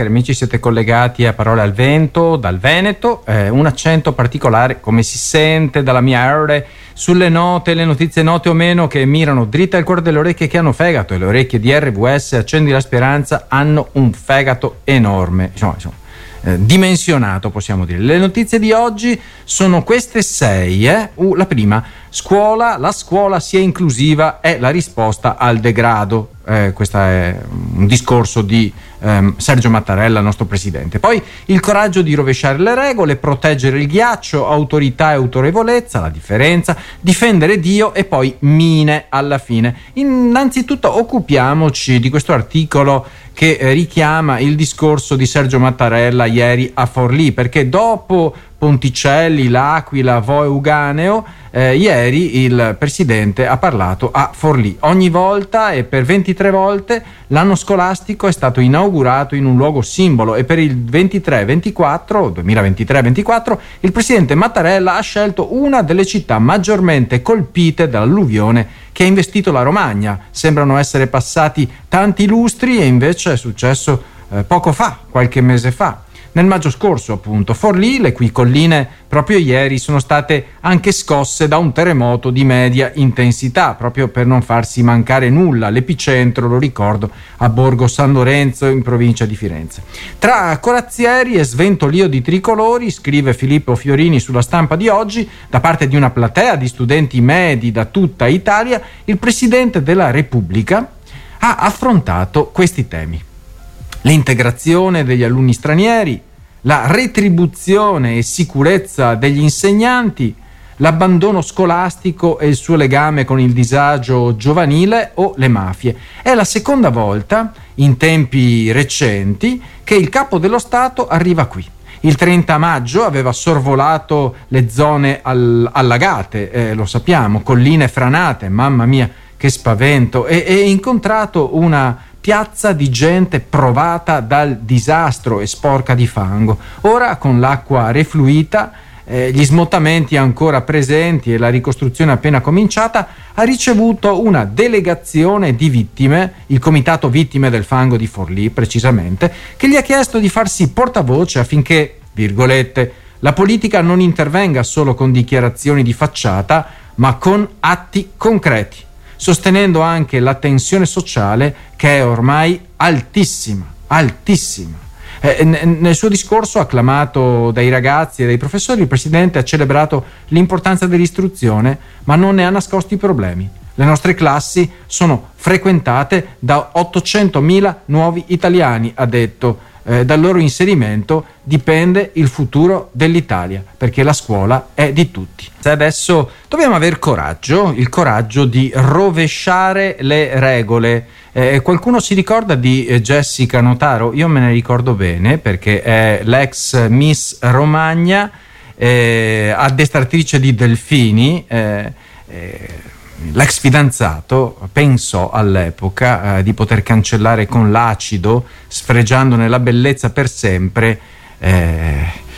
cari amici, siete collegati a Parole al Vento dal Veneto, eh, un accento particolare, come si sente dalla mia R, sulle note, le notizie note o meno che mirano dritta al cuore delle orecchie che hanno fegato e le orecchie di RVS, accendi la speranza, hanno un fegato enorme. Insomma, insomma eh, dimensionato, possiamo dire. Le notizie di oggi sono queste sei. Eh? Uh, la prima, scuola, la scuola sia inclusiva è la risposta al degrado. Eh, questo è un discorso di ehm, Sergio Mattarella, nostro presidente. Poi il coraggio di rovesciare le regole, proteggere il ghiaccio, autorità e autorevolezza, la differenza, difendere Dio e poi mine alla fine. Innanzitutto occupiamoci di questo articolo che eh, richiama il discorso di Sergio Mattarella ieri a Forlì, perché dopo Ponticelli, L'Aquila, Vo Euganeo, eh, ieri il presidente ha parlato a Forlì. Ogni volta e per 23 volte l'anno scolastico è stato inaugurato in un luogo simbolo e per il 23-24, 2023-24, il presidente Mattarella ha scelto una delle città maggiormente colpite dall'alluvione che ha investito la Romagna. Sembrano essere passati tanti lustri e invece è successo eh, poco fa, qualche mese fa nel maggio scorso, appunto. Forlì, le cui colline proprio ieri sono state anche scosse da un terremoto di media intensità, proprio per non farsi mancare nulla. L'epicentro, lo ricordo, a Borgo San Lorenzo, in provincia di Firenze. Tra corazzieri e sventolio di tricolori, scrive Filippo Fiorini sulla stampa di oggi, da parte di una platea di studenti medi da tutta Italia, il Presidente della Repubblica ha affrontato questi temi l'integrazione degli alunni stranieri, la retribuzione e sicurezza degli insegnanti, l'abbandono scolastico e il suo legame con il disagio giovanile o le mafie. È la seconda volta, in tempi recenti, che il capo dello Stato arriva qui. Il 30 maggio aveva sorvolato le zone all- allagate, eh, lo sappiamo, colline franate, mamma mia che spavento, e, e incontrato una piazza di gente provata dal disastro e sporca di fango. Ora, con l'acqua refluita, eh, gli smottamenti ancora presenti e la ricostruzione appena cominciata, ha ricevuto una delegazione di vittime, il Comitato Vittime del Fango di Forlì precisamente, che gli ha chiesto di farsi portavoce affinché, virgolette, la politica non intervenga solo con dichiarazioni di facciata, ma con atti concreti sostenendo anche la tensione sociale che è ormai altissima, altissima. Eh, nel suo discorso acclamato dai ragazzi e dai professori, il Presidente ha celebrato l'importanza dell'istruzione, ma non ne ha nascosto i problemi. Le nostre classi sono frequentate da 800.000 nuovi italiani, ha detto eh, dal loro inserimento dipende il futuro dell'Italia, perché la scuola è di tutti. Adesso dobbiamo avere coraggio, il coraggio di rovesciare le regole. Eh, qualcuno si ricorda di eh, Jessica Notaro? Io me ne ricordo bene perché è l'ex Miss Romagna, eh, addestratrice di Delfini eh, eh, l'ex fidanzato pensò all'epoca eh, di poter cancellare con l'acido, sfregiandone la bellezza per sempre, eh,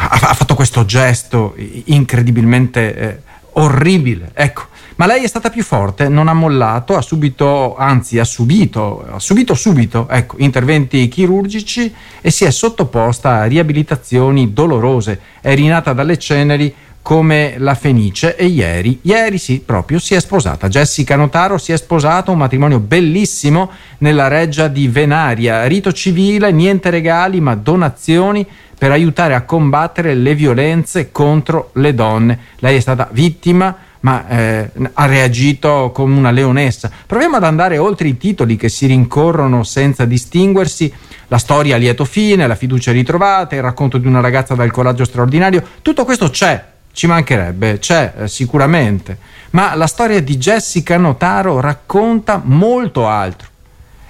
ha, fatto questo gesto incredibilmente eh, orribile. Ecco. Ma lei è stata più forte, non ha mollato, ha subito, anzi ha subito, ha subito subito, ecco, interventi chirurgici e si è sottoposta a riabilitazioni dolorose. È rinata dalle ceneri come la Fenice e ieri, ieri sì, proprio si è sposata. Jessica Notaro si è sposata, un matrimonio bellissimo nella reggia di Venaria, rito civile, niente regali ma donazioni per aiutare a combattere le violenze contro le donne. Lei è stata vittima ma eh, ha reagito come una leonessa. Proviamo ad andare oltre i titoli che si rincorrono senza distinguersi. La storia a lieto fine, la fiducia ritrovata, il racconto di una ragazza dal coraggio straordinario, tutto questo c'è ci mancherebbe, c'è eh, sicuramente, ma la storia di Jessica Notaro racconta molto altro.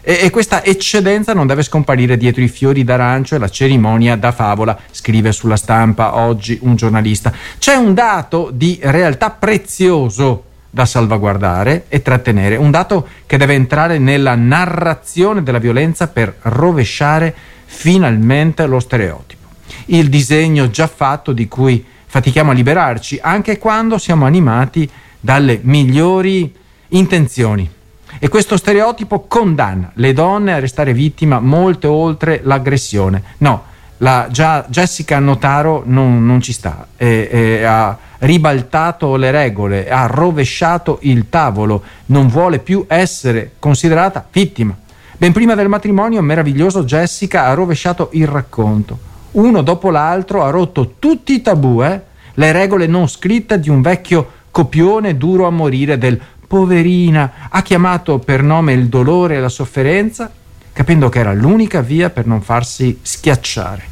E, e, questa eccedenza non deve scomparire dietro i fiori d'arancio e la cerimonia da favola, scrive sulla stampa oggi un giornalista. C'è un dato di realtà prezioso da salvaguardare e trattenere, un dato che deve entrare nella narrazione della violenza per rovesciare finalmente lo stereotipo. Il disegno già fatto di cui fatichiamo a liberarci, anche quando siamo animati dalle migliori intenzioni. e questo stereotipo condanna le donne a restare vittima molto oltre l'aggressione. No, la, Jessica Notaro non, non ci sta, e, e ha ribaltato le regole, ha rovesciato il tavolo, non vuole più essere considerata vittima. Ben prima del matrimonio meraviglioso Jessica ha rovesciato il racconto. Uno dopo l'altro ha rotto tutti i tabù, eh? le regole non scritte di un vecchio copione duro a morire del poverina, ha chiamato per nome il dolore e la sofferenza capendo che era l'unica via per non farsi schiacciare.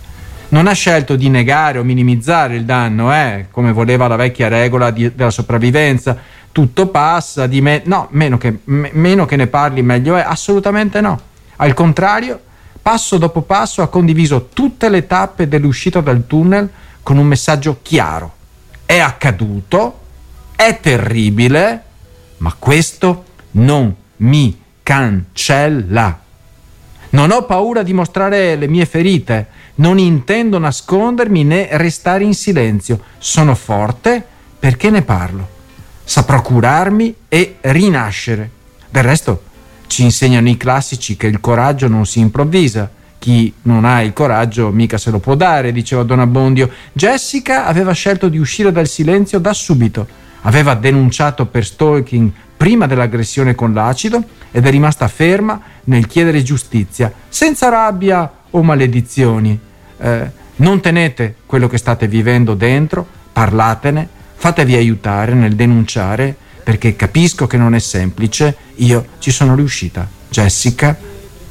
Non ha scelto di negare o minimizzare il danno, eh, come voleva la vecchia regola di, della sopravvivenza. Tutto passa, di me- no, meno che, m- meno che ne parli meglio è, assolutamente no. Al contrario, passo dopo passo ha condiviso tutte le tappe dell'uscita dal tunnel con un messaggio chiaro. È accaduto, è terribile, ma questo non mi cancella. Non ho paura di mostrare le mie ferite, non intendo nascondermi né restare in silenzio. Sono forte perché ne parlo. Saprò curarmi e rinascere. Del resto ci insegnano i classici che il coraggio non si improvvisa. Chi non ha il coraggio mica se lo può dare, diceva Don Abbondio. Jessica aveva scelto di uscire dal silenzio da subito. Aveva denunciato per stalking prima dell'aggressione con l'acido ed è rimasta ferma nel chiedere giustizia, senza rabbia o maledizioni. Eh, non tenete quello che state vivendo dentro, parlatene, fatevi aiutare nel denunciare, perché capisco che non è semplice, io ci sono riuscita. Jessica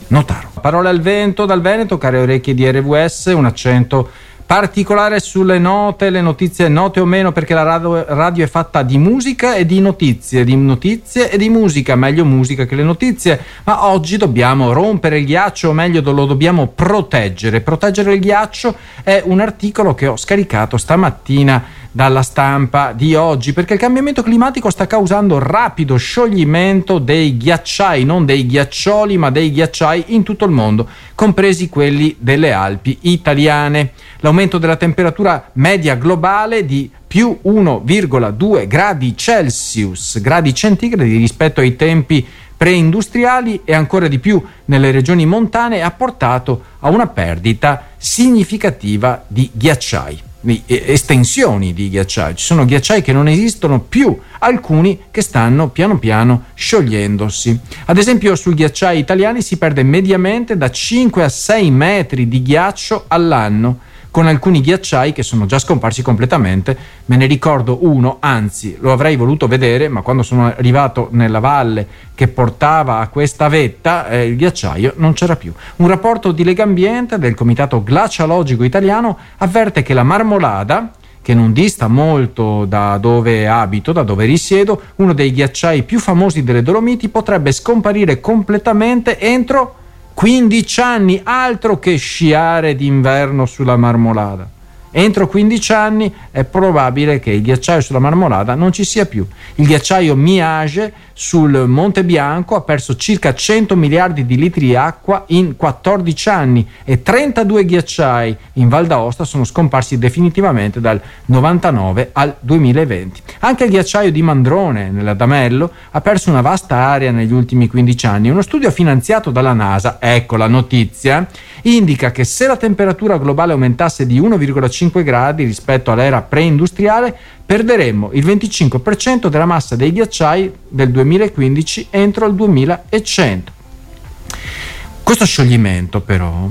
Notaro. Parole al vento dal Veneto, care orecchie di RWS, un accento particolare sulle note, le notizie note o meno, perché la radio, radio, è fatta di musica e di notizie, di notizie e di musica, meglio musica che le notizie, ma oggi dobbiamo rompere il ghiaccio, o meglio lo dobbiamo proteggere. Proteggere il ghiaccio è un articolo che ho scaricato stamattina dalla stampa di oggi, perché il cambiamento climatico sta causando rapido scioglimento dei ghiacciai, non dei ghiaccioli, ma dei ghiacciai in tutto il mondo, compresi quelli delle Alpi italiane. L'aumento della temperatura media globale di più 1,2 gradi Celsius, gradi centigradi rispetto ai tempi preindustriali e ancora di più nelle regioni montane ha portato a una perdita significativa di ghiacciai estensioni di ghiacciai. Ci sono ghiacciai che non esistono più, alcuni che stanno piano piano sciogliendosi. Ad esempio sui ghiacciai italiani si perde mediamente da 5 a 6 metri di ghiaccio all'anno con alcuni ghiacciai che sono già scomparsi completamente. Me ne ricordo uno, anzi lo avrei voluto vedere, ma quando sono arrivato nella valle che portava a questa vetta, eh, il ghiacciaio non c'era più. Un rapporto di Legambiente del Comitato Glaciologico Italiano avverte che la marmolada, che non dista molto da dove abito, da dove risiedo, uno dei ghiacciai più famosi delle Dolomiti, potrebbe scomparire completamente entro 15 anni, altro che sciare d'inverno sulla marmolada. Entro 15 anni è probabile che il ghiacciaio sulla marmolada non ci sia più. Il ghiacciaio Miage sul Monte Bianco ha perso circa 100 miliardi di litri di acqua in 14 anni e 32 ghiacciai in Val d'Aosta sono scomparsi definitivamente dal 99 al 2020. Anche il ghiacciaio di Mandrone nell'Adamello ha perso una vasta area negli ultimi 15 anni. Uno studio finanziato dalla NASA, ecco la notizia, indica che se la temperatura globale aumentasse di 1,5 gradi rispetto all'era preindustriale, perderemmo il 25% della massa dei ghiacciai del 2015 entro il 2100. Questo scioglimento però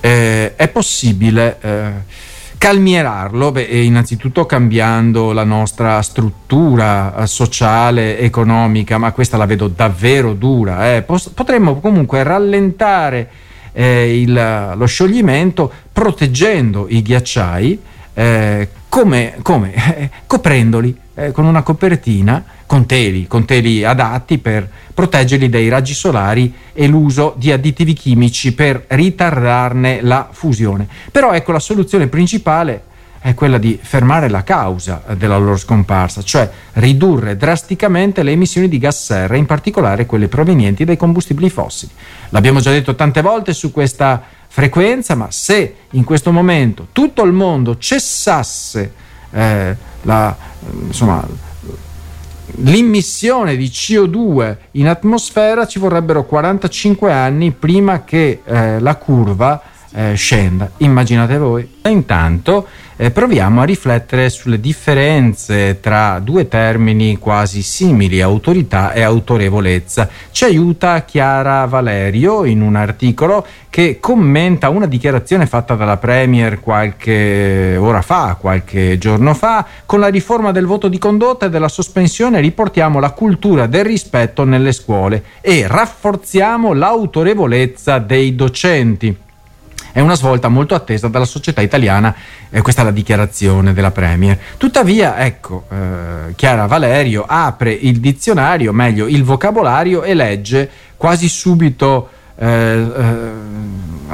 eh, è possibile eh, calmierarlo, beh, innanzitutto cambiando la nostra struttura eh, sociale, economica, ma questa la vedo davvero dura. Eh. Potremmo comunque rallentare eh, il, lo scioglimento proteggendo i ghiacciai eh, come, come? Eh, coprendoli con una copertina con teli, con teli adatti per proteggerli dai raggi solari e l'uso di additivi chimici per ritardarne la fusione. Però ecco la soluzione principale è quella di fermare la causa della loro scomparsa, cioè ridurre drasticamente le emissioni di gas serra, in particolare quelle provenienti dai combustibili fossili. L'abbiamo già detto tante volte su questa frequenza, ma se in questo momento tutto il mondo cessasse eh, la, insomma, l'immissione di CO2 in atmosfera ci vorrebbero 45 anni prima che eh, la curva eh, scenda. Immaginate voi. Intanto eh, proviamo a riflettere sulle differenze tra due termini quasi simili, autorità e autorevolezza. Ci aiuta Chiara Valerio in un articolo che commenta una dichiarazione fatta dalla Premier qualche ora fa, qualche giorno fa, con la riforma del voto di condotta e della sospensione riportiamo la cultura del rispetto nelle scuole e rafforziamo l'autorevolezza dei docenti. È una svolta molto attesa dalla società italiana, eh, questa è la dichiarazione della Premier. Tuttavia, ecco, eh, Chiara Valerio apre il dizionario, meglio il vocabolario e legge quasi subito eh, eh,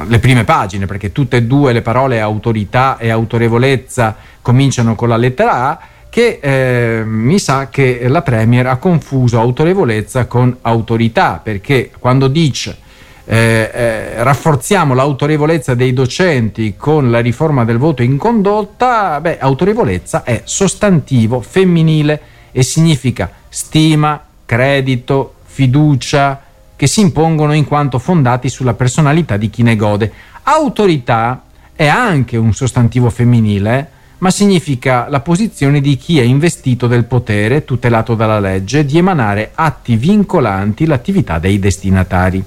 le prime pagine, perché tutte e due le parole autorità e autorevolezza cominciano con la lettera A che eh, mi sa che la Premier ha confuso autorevolezza con autorità, perché quando dice eh, eh, rafforziamo l'autorevolezza dei docenti con la riforma del voto in condotta, beh, autorevolezza è sostantivo femminile e significa stima, credito, fiducia, che si impongono in quanto fondati sulla personalità di chi ne gode. Autorità è anche un sostantivo femminile, ma significa la posizione di chi è investito del potere, tutelato dalla legge, di emanare atti vincolanti l'attività dei destinatari.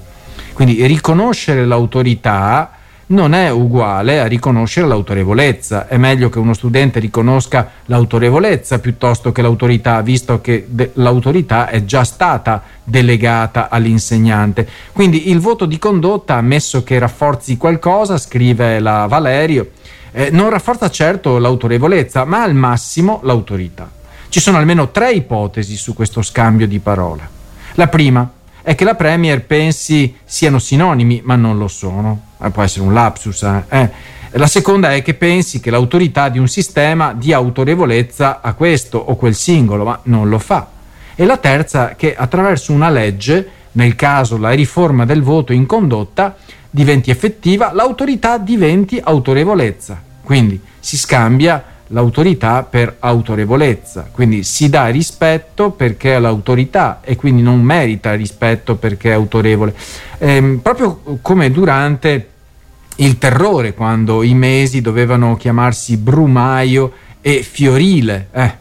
Quindi riconoscere l'autorità non è uguale a riconoscere l'autorevolezza. È meglio che uno studente riconosca l'autorevolezza piuttosto che l'autorità, visto che de- l'autorità è già stata delegata all'insegnante. Quindi il voto di condotta, ammesso che rafforzi qualcosa, scrive la Valerio, eh, non rafforza certo l'autorevolezza, ma al massimo l'autorità. Ci sono almeno tre ipotesi su questo scambio di parole. La prima, è che la Premier pensi siano sinonimi, ma non lo sono. Eh, può essere un lapsus. Eh. eh. La seconda è che pensi che l'autorità di un sistema dia autorevolezza a questo o quel singolo, ma non lo fa. E la terza che attraverso una legge, nel caso la riforma del voto in condotta, diventi effettiva, l'autorità diventi autorevolezza. Quindi si scambia l'autorità per autorevolezza, quindi si dà rispetto perché è l'autorità e quindi non merita rispetto perché è autorevole. Ehm, proprio come durante il terrore, quando i mesi dovevano chiamarsi Brumaio e Fiorile, eh,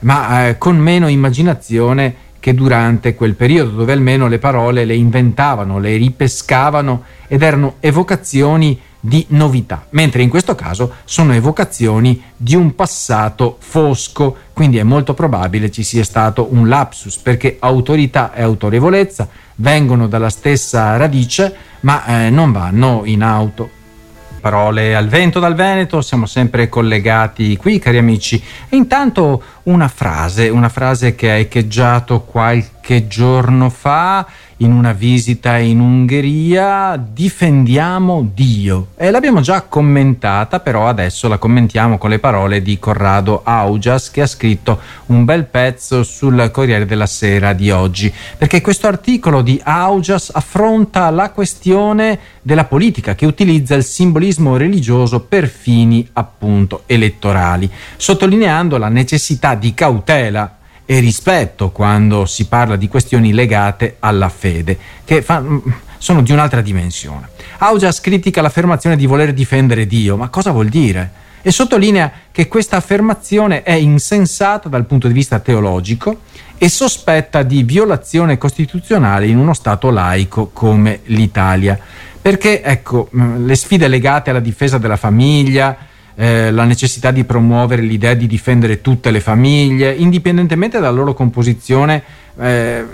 ma eh, con meno immaginazione che durante quel periodo dove almeno le parole le inventavano, le ripescavano ed erano evocazioni di novità, mentre in questo caso sono evocazioni di un passato fosco, quindi è molto probabile ci sia stato un lapsus, perché autorità e autorevolezza vengono dalla stessa radice, ma eh, non vanno in auto. Parole al vento dal Veneto, siamo sempre collegati qui, cari amici. E intanto una frase, una frase che ha echeggiato qualche giorno fa in una visita in Ungheria, difendiamo Dio. E l'abbiamo già commentata, però adesso la commentiamo con le parole di Corrado Augias che ha scritto un bel pezzo sul Corriere della Sera di oggi, perché questo articolo di Augias affronta la questione della politica che utilizza il simbolismo religioso per fini appunto elettorali, sottolineando la necessità di cautela e rispetto quando si parla di questioni legate alla fede, che fa, mm, sono di un'altra dimensione. Augias critica l'affermazione di voler difendere Dio, ma cosa vuol dire? E sottolinea che questa affermazione è insensata dal punto di vista teologico e sospetta di violazione costituzionale in uno Stato laico come l'Italia. Perché, ecco, mm, le sfide legate alla difesa della famiglia, eh, la necessità di promuovere l'idea di difendere tutte le famiglie, indipendentemente dalla loro composizione, eh,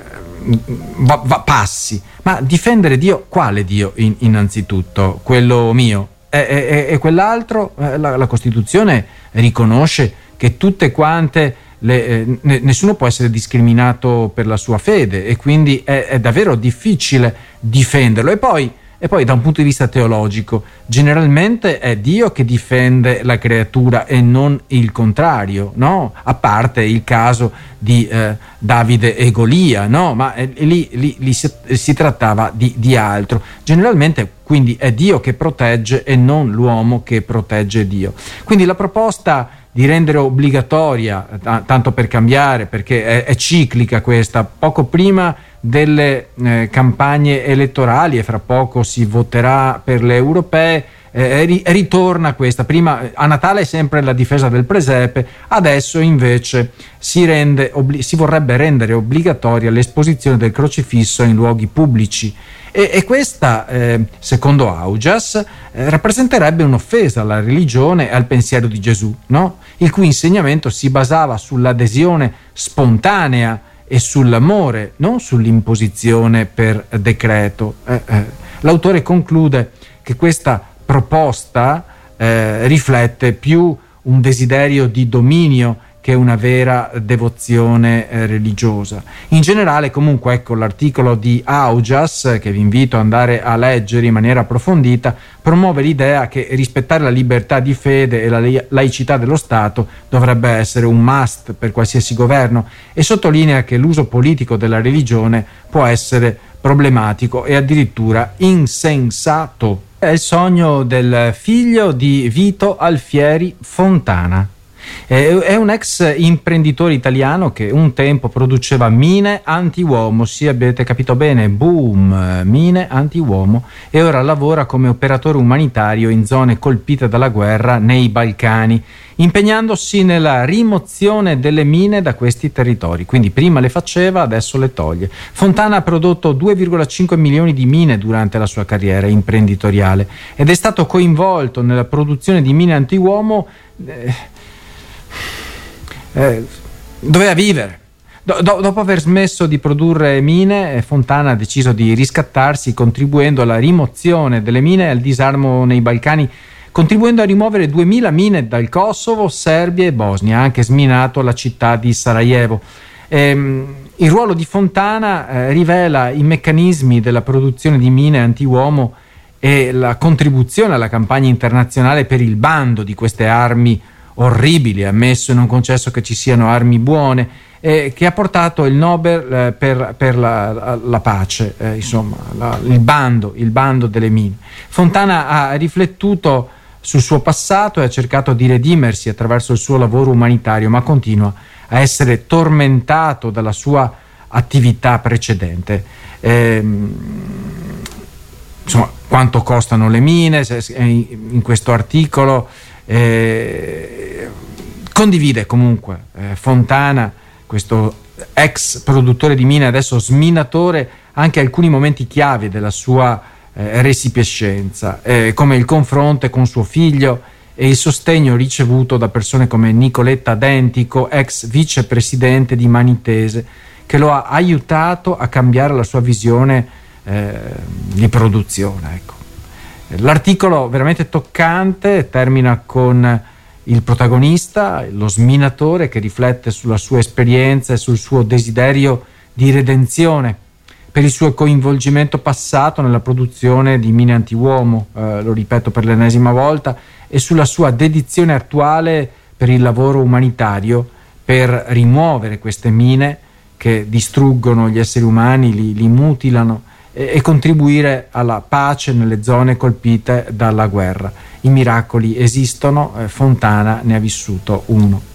va, va, passi. Ma difendere Dio, quale Dio in, innanzitutto? Quello mio? E, e, e quell'altro? Eh, la, la, Costituzione riconosce che tutte quante... Le, eh, nessuno può essere discriminato per la sua fede e quindi è, è davvero difficile difenderlo. E poi e poi da un punto di vista teologico, generalmente è Dio che difende la creatura e non il contrario, no? A parte il caso di eh, Davide e Golia, no? Ma eh, lì, lì, lì si, si, trattava di, di altro. Generalmente quindi è Dio che protegge e non l'uomo che protegge Dio. Quindi la proposta di rendere obbligatoria, t- tanto per cambiare, perché è, è, ciclica questa, poco prima delle eh, campagne elettorali e fra poco si voterà per le europee, eh, ritorna questa. Prima a Natale è sempre la difesa del presepe, adesso invece si, rende, obli- si vorrebbe rendere obbligatoria l'esposizione del crocifisso in luoghi pubblici. E, e questa, eh, secondo Augias, eh, rappresenterebbe un'offesa alla religione e al pensiero di Gesù, no? il cui insegnamento si basava sull'adesione spontanea e sull'amore, non sull'imposizione per decreto. Eh, eh. L'autore conclude che questa proposta eh, riflette più un desiderio di dominio che una vera devozione eh, religiosa. In generale, comunque, ecco l'articolo di Augias, che vi invito ad andare a leggere in maniera approfondita, promuove l'idea che rispettare la libertà di fede e la laicità dello Stato dovrebbe essere un must per qualsiasi governo e sottolinea che l'uso politico della religione può essere problematico e addirittura insensato. È il sogno del figlio di Vito Alfieri Fontana. È un ex imprenditore italiano che un tempo produceva mine anti-uomo, sì avete capito bene, boom, mine anti-uomo e ora lavora come operatore umanitario in zone colpite dalla guerra nei Balcani, impegnandosi nella rimozione delle mine da questi territori. Quindi prima le faceva, adesso le toglie. Fontana ha prodotto 2,5 milioni di mine durante la sua carriera imprenditoriale ed è stato coinvolto nella produzione di mine anti-uomo. Eh, eh, doveva vivere. Do, do, dopo aver smesso di produrre mine, Fontana ha deciso di riscattarsi contribuendo alla rimozione delle mine e al disarmo nei Balcani, contribuendo a rimuovere 2000 mine dal Kosovo, Serbia e Bosnia, ha anche sminato la città di Sarajevo. Ehm, il ruolo di Fontana eh, rivela i meccanismi della produzione di mine anti-uomo e la contribuzione alla campagna internazionale per il bando di queste armi orribili, ammesso e non concesso che ci siano armi buone, eh, che ha portato il Nobel eh, per, per la, la, pace, eh, insomma, la, il, bando, il bando delle mine. Fontana ha riflettuto sul suo passato e ha cercato di redimersi attraverso il suo lavoro umanitario, ma continua a essere tormentato dalla sua attività precedente. Eh, insomma, quanto costano le mine? In questo articolo eh, condivide comunque eh, Fontana, questo ex produttore di mine, adesso sminatore, anche alcuni momenti chiave della sua eh, resipiscenza, eh, come il confronto con suo figlio e il sostegno ricevuto da persone come Nicoletta Dentico, ex vicepresidente di Manitese, che lo ha aiutato a cambiare la sua visione eh, di produzione. Ecco. L'articolo veramente toccante termina con il protagonista, lo sminatore che riflette sulla sua esperienza e sul suo desiderio di redenzione per il suo coinvolgimento passato nella produzione di mine antiuomo, eh, lo ripeto per l'ennesima volta, e sulla sua dedizione attuale per il lavoro umanitario per rimuovere queste mine che distruggono gli esseri umani, li, li mutilano e contribuire alla pace nelle zone colpite dalla guerra. I miracoli esistono, eh, Fontana ne ha vissuto uno.